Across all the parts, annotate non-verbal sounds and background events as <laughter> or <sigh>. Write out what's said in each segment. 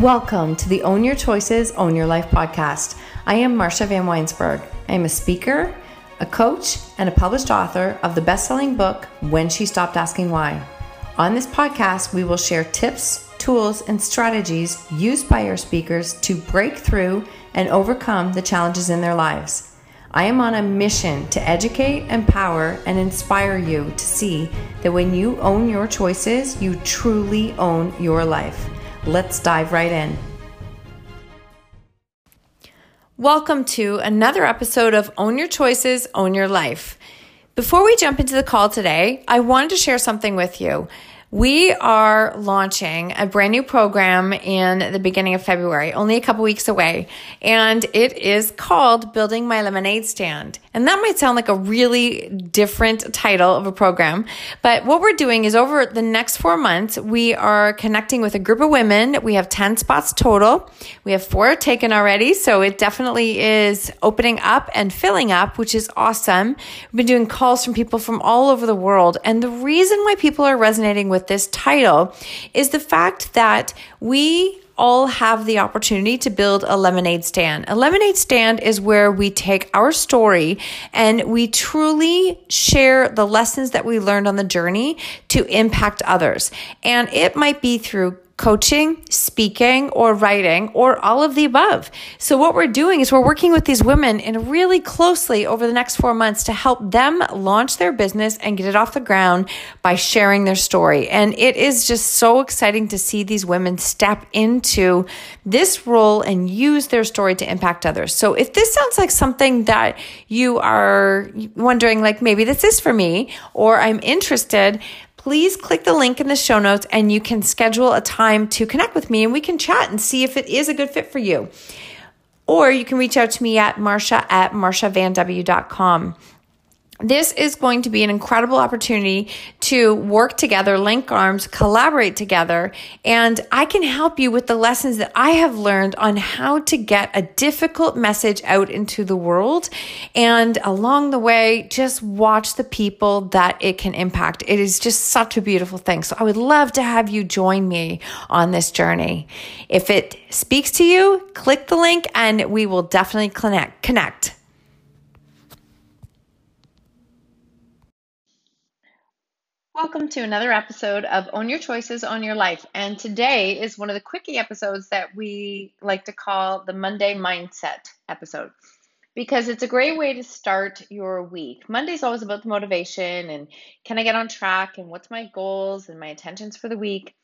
Welcome to the Own Your Choices, Own Your Life podcast. I am Marcia Van Weinsberg. I am a speaker, a coach, and a published author of the best selling book, When She Stopped Asking Why. On this podcast, we will share tips, tools, and strategies used by our speakers to break through and overcome the challenges in their lives. I am on a mission to educate, empower, and inspire you to see that when you own your choices, you truly own your life. Let's dive right in. Welcome to another episode of Own Your Choices, Own Your Life. Before we jump into the call today, I wanted to share something with you. We are launching a brand new program in the beginning of February, only a couple weeks away, and it is called Building My Lemonade Stand. And that might sound like a really different title of a program, but what we're doing is over the next four months, we are connecting with a group of women. We have 10 spots total. We have four taken already, so it definitely is opening up and filling up, which is awesome. We've been doing calls from people from all over the world, and the reason why people are resonating with with this title is the fact that we all have the opportunity to build a lemonade stand. A lemonade stand is where we take our story and we truly share the lessons that we learned on the journey to impact others. And it might be through coaching, speaking, or writing, or all of the above. So, what we're doing is we're working with these women and really closely over the next four months to help them launch their business and get it off the ground by sharing their story. And it is just so exciting to see these women step into this role and use their story to impact others. So, if this sounds like something that you are wondering, like maybe this is for me, or I'm interested, please click the link in the show notes and you can schedule a time to connect with me and we can chat and see if it is a good fit for you. Or you can reach out to me at marsha at marshavanw.com. This is going to be an incredible opportunity to work together, link arms, collaborate together, and I can help you with the lessons that I have learned on how to get a difficult message out into the world. And along the way, just watch the people that it can impact. It is just such a beautiful thing. So I would love to have you join me on this journey. If it speaks to you, click the link and we will definitely connect. Connect. Welcome to another episode of Own Your Choices, Own Your Life. And today is one of the quickie episodes that we like to call the Monday Mindset episode because it's a great way to start your week. Monday's always about the motivation and can I get on track and what's my goals and my intentions for the week.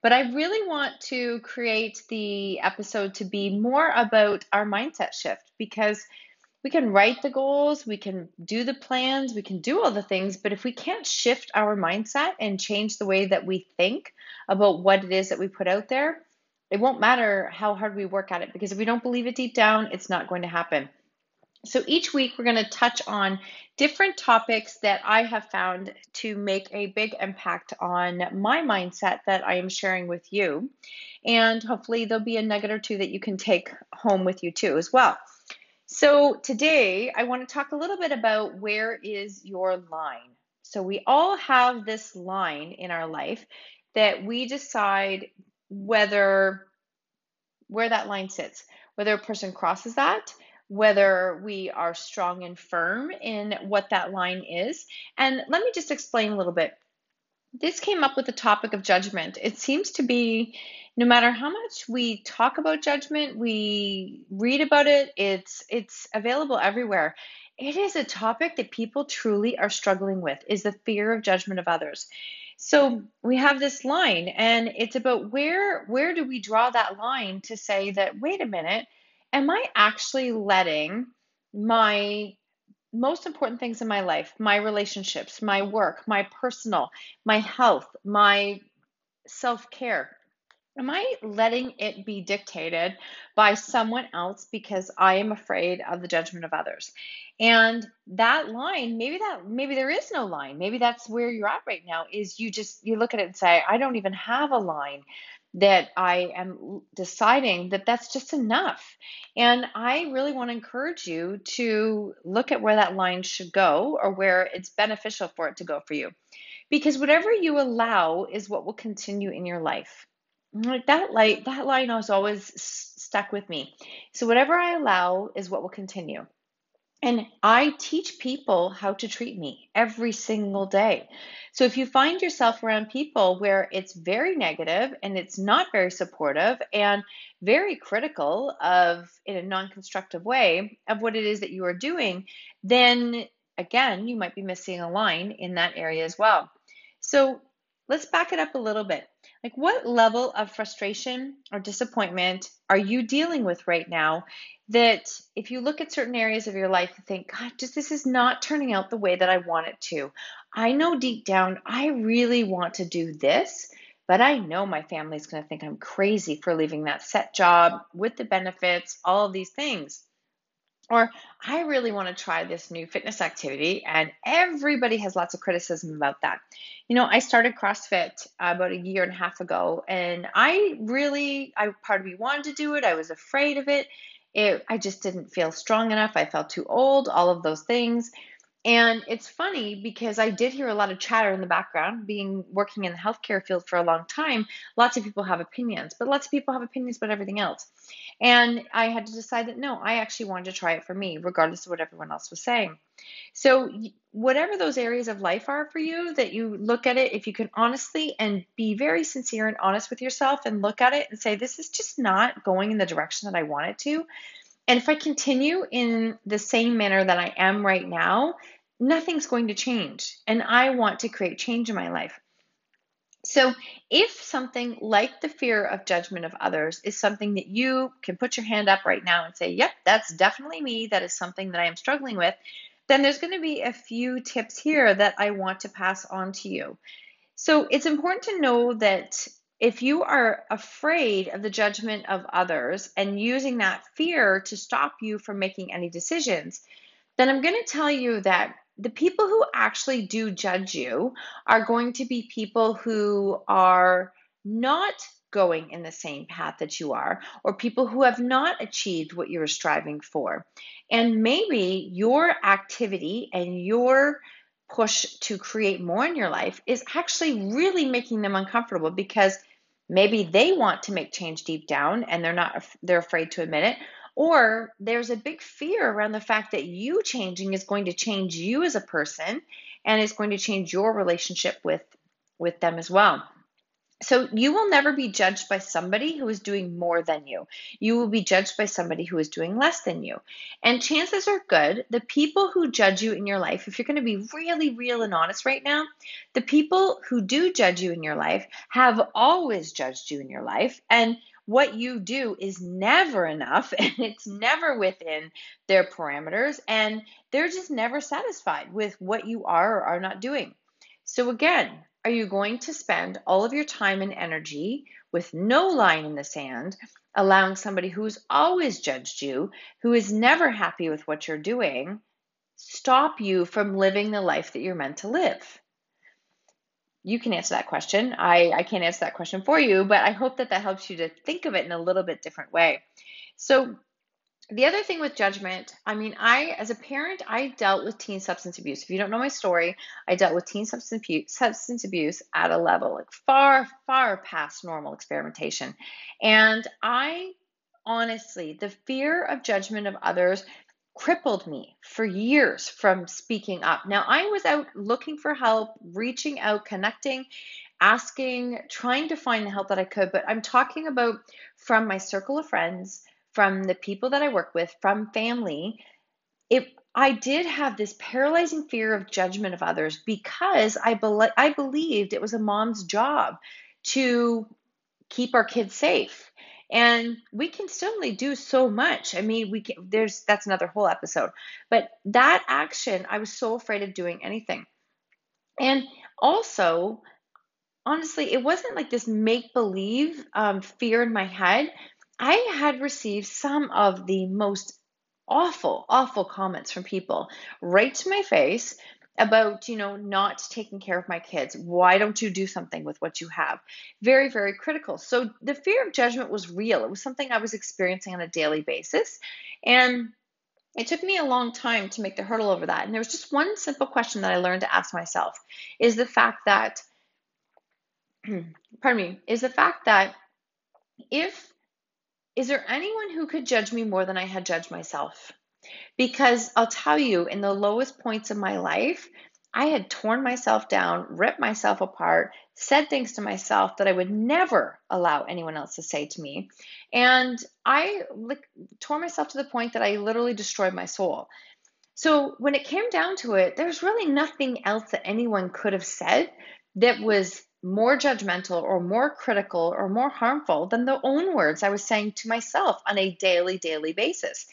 But I really want to create the episode to be more about our mindset shift because we can write the goals, we can do the plans, we can do all the things, but if we can't shift our mindset and change the way that we think about what it is that we put out there, it won't matter how hard we work at it because if we don't believe it deep down, it's not going to happen. So each week we're going to touch on different topics that I have found to make a big impact on my mindset that I am sharing with you. And hopefully there'll be a nugget or two that you can take home with you too as well. So today I want to talk a little bit about where is your line. So we all have this line in our life that we decide whether where that line sits, whether a person crosses that, whether we are strong and firm in what that line is. And let me just explain a little bit. This came up with the topic of judgment. It seems to be no matter how much we talk about judgment, we read about it, it's it's available everywhere. It is a topic that people truly are struggling with is the fear of judgment of others. So we have this line and it's about where where do we draw that line to say that wait a minute, am I actually letting my most important things in my life, my relationships, my work, my personal, my health, my self-care, Am I letting it be dictated by someone else because I am afraid of the judgment of others? And that line, maybe that maybe there is no line. Maybe that's where you're at right now is you just you look at it and say, I don't even have a line that I am deciding that that's just enough. And I really want to encourage you to look at where that line should go or where it's beneficial for it to go for you. Because whatever you allow is what will continue in your life. that light that line has always stuck with me so whatever i allow is what will continue and I teach people how to treat me every single day. So if you find yourself around people where it's very negative and it's not very supportive and very critical of, in a non constructive way, of what it is that you are doing, then again, you might be missing a line in that area as well. So let's back it up a little bit. Like, what level of frustration or disappointment are you dealing with right now? That if you look at certain areas of your life and think, God, just this is not turning out the way that I want it to. I know deep down I really want to do this, but I know my family's going to think I'm crazy for leaving that set job with the benefits, all of these things. Or I really want to try this new fitness activity, and everybody has lots of criticism about that. You know, I started CrossFit about a year and a half ago, and I really, I part of me wanted to do it. I was afraid of it. It, I just didn't feel strong enough. I felt too old. All of those things. And it's funny because I did hear a lot of chatter in the background, being working in the healthcare field for a long time. Lots of people have opinions, but lots of people have opinions about everything else. And I had to decide that no, I actually wanted to try it for me, regardless of what everyone else was saying. So, whatever those areas of life are for you, that you look at it, if you can honestly and be very sincere and honest with yourself and look at it and say, this is just not going in the direction that I want it to. And if I continue in the same manner that I am right now, nothing's going to change. And I want to create change in my life. So, if something like the fear of judgment of others is something that you can put your hand up right now and say, Yep, that's definitely me, that is something that I am struggling with, then there's going to be a few tips here that I want to pass on to you. So, it's important to know that if you are afraid of the judgment of others and using that fear to stop you from making any decisions, then I'm going to tell you that the people who actually do judge you are going to be people who are not going in the same path that you are, or people who have not achieved what you're striving for. And maybe your activity and your push to create more in your life is actually really making them uncomfortable because maybe they want to make change deep down and they're not they're afraid to admit it or there's a big fear around the fact that you changing is going to change you as a person and it's going to change your relationship with with them as well. So you will never be judged by somebody who is doing more than you. You will be judged by somebody who is doing less than you. And chances are good the people who judge you in your life, if you're going to be really real and honest right now, the people who do judge you in your life have always judged you in your life and what you do is never enough <laughs> and it's never within their parameters and they're just never satisfied with what you are or are not doing. So, again, are you going to spend all of your time and energy with no line in the sand, allowing somebody who's always judged you, who is never happy with what you're doing, stop you from living the life that you're meant to live? You can answer that question. I, I can't answer that question for you, but I hope that that helps you to think of it in a little bit different way. So, the other thing with judgment, I mean, I, as a parent, I dealt with teen substance abuse. If you don't know my story, I dealt with teen substance abuse, substance abuse at a level like far, far past normal experimentation. And I honestly, the fear of judgment of others crippled me for years from speaking up. Now, I was out looking for help, reaching out, connecting, asking, trying to find the help that I could, but I'm talking about from my circle of friends, from the people that I work with, from family. It I did have this paralyzing fear of judgment of others because I, be- I believed it was a mom's job to keep our kids safe and we can certainly do so much. I mean we can there's that's another whole episode. But that action i was so afraid of doing anything. And also honestly it wasn't like this make believe um, fear in my head. I had received some of the most awful awful comments from people right to my face about you know not taking care of my kids. Why don't you do something with what you have? Very very critical. So the fear of judgment was real. It was something i was experiencing on a daily basis. And it took me a long time to make the hurdle over that. And there was just one simple question that i learned to ask myself is the fact that <clears throat> pardon me is the fact that if is there anyone who could judge me more than I had judged myself? Because I'll tell you, in the lowest points of my life, I had torn myself down, ripped myself apart, said things to myself that I would never allow anyone else to say to me. And I like, tore myself to the point that I literally destroyed my soul. So when it came down to it, there's really nothing else that anyone could have said that was more judgmental or more critical or more harmful than the own words I was saying to myself on a daily, daily basis.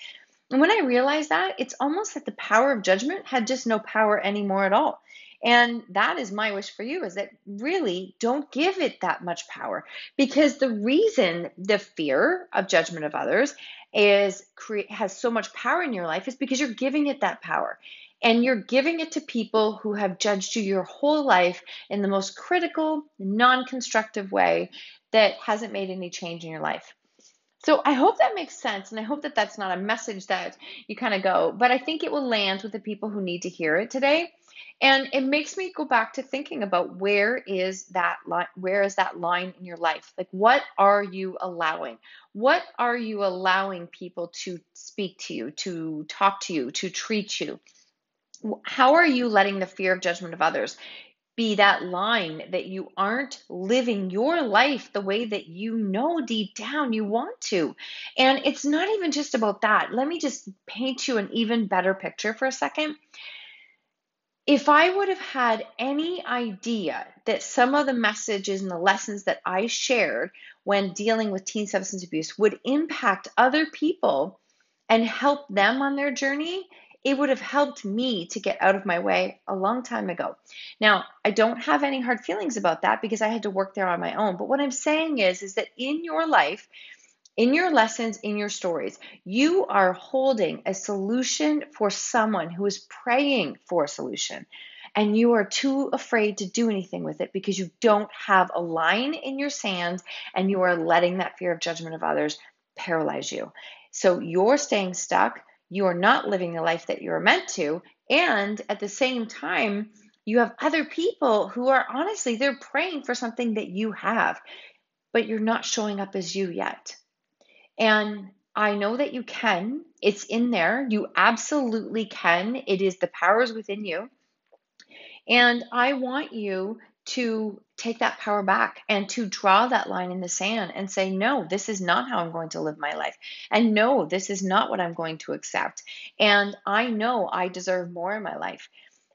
And when I realized that, it's almost that the power of judgment had just no power anymore at all. And that is my wish for you is that really don't give it that much power because the reason the fear of judgment of others is create has so much power in your life is because you're giving it that power. And you're giving it to people who have judged you your whole life in the most critical, non constructive way that hasn't made any change in your life. So I hope that makes sense, and I hope that that's not a message that you kind of go, but I think it will land with the people who need to hear it today. And it makes me go back to thinking about where is that line, where is that line in your life? Like what are you allowing? What are you allowing people to speak to you, to talk to you, to treat you? How are you letting the fear of judgment of others be that line that you aren't living your life the way that you know deep down you want to. And it's not even just about that. Let me just paint you an even better picture for a second. If I would have had any idea that some of the messages and the lessons that I shared when dealing with teen substance abuse would impact other people and help them on their journey, it would have helped me to get out of my way a long time ago. Now, I don't have any hard feelings about that because I had to work there on my own. But what I'm saying is is that in your life, in your lessons, in your stories, you are holding a solution for someone who is praying for a solution. And you are too afraid to do anything with it because you don't have a line in your sand and you are letting that fear of judgment of others paralyze you. So you're staying stuck you are not living the life that you're meant to. And at the same time, you have other people who are honestly, they're praying for something that you have, but you're not showing up as you yet. And I know that you can. It's in there. You absolutely can. It is the powers within you. And I want you to take that power back and to draw that line in the sand and say, no, this is not how I'm going to live my life. And no, this is not what I'm going to accept. And I know I deserve more in my life.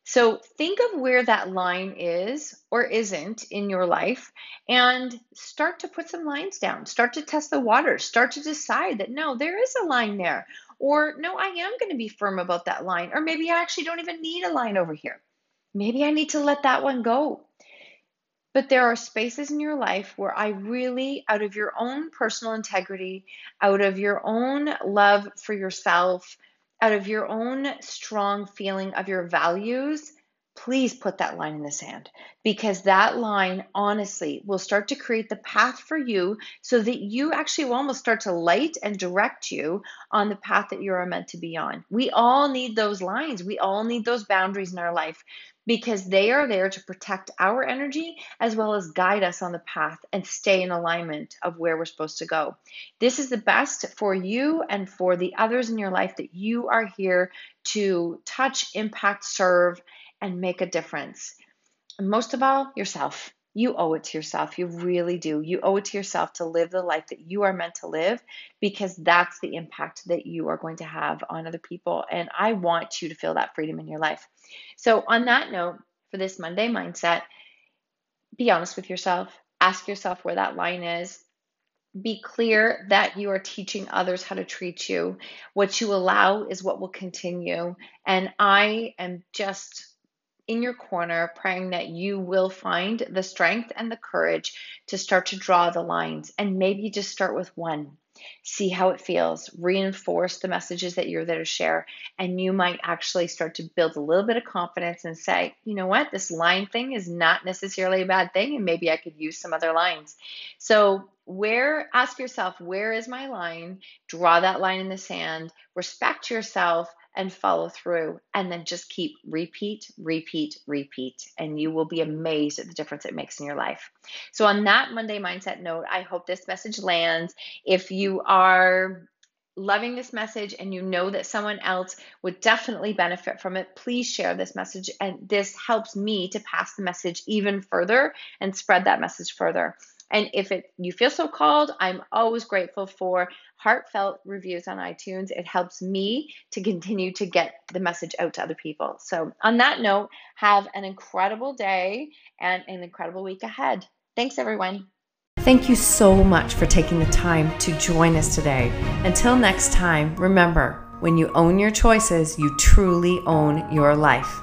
So think of where that line is or isn't in your life and start to put some lines down. Start to test the waters. Start to decide that no, there is a line there. Or no, I am going to be firm about that line. Or maybe I actually don't even need a line over here. Maybe I need to let that one go. But there are spaces in your life where I really, out of your own personal integrity, out of your own love for yourself, out of your own strong feeling of your values, please put that line in the sand because that line honestly will start to create the path for you so that you actually will almost start to light and direct you on the path that you are meant to be on. We all need those lines, we all need those boundaries in our life because they are there to protect our energy as well as guide us on the path and stay in alignment of where we're supposed to go. This is the best for you and for the others in your life that you are here to touch, impact, serve, and make a difference. And most of all, yourself. You owe it to yourself. You really do. You owe it to yourself to live the life that you are meant to live because that's the impact that you are going to have on other people. And I want you to feel that freedom in your life. So, on that note, for this Monday mindset, be honest with yourself. Ask yourself where that line is. Be clear that you are teaching others how to treat you. What you allow is what will continue. And I am just in your corner, praying that you will find the strength and the courage to start to draw the lines and maybe just start with one. See how it feels, reinforce the messages that you're there to share, and you might actually start to build a little bit of confidence and say, you know what, this line thing is not necessarily a bad thing, and maybe I could use some other lines. So, where, ask yourself, where is my line? Draw that line in the sand, respect yourself, and follow through and then just keep repeat, repeat, repeat, and you will be amazed at the difference it makes in your life. So, on that Monday mindset note, I hope this message lands. If you are loving this message and you know that someone else would definitely benefit from it, please share this message. And this helps me to pass the message even further and spread that message further. And if it you feel so called, I'm always grateful for heartfelt reviews on iTunes. It helps me to continue to get the message out to other people. So on that note, have an incredible day and an incredible week ahead. Thanks everyone. Thank you so much for taking the time to join us today. Until next time, remember when you own your choices, you truly own your life.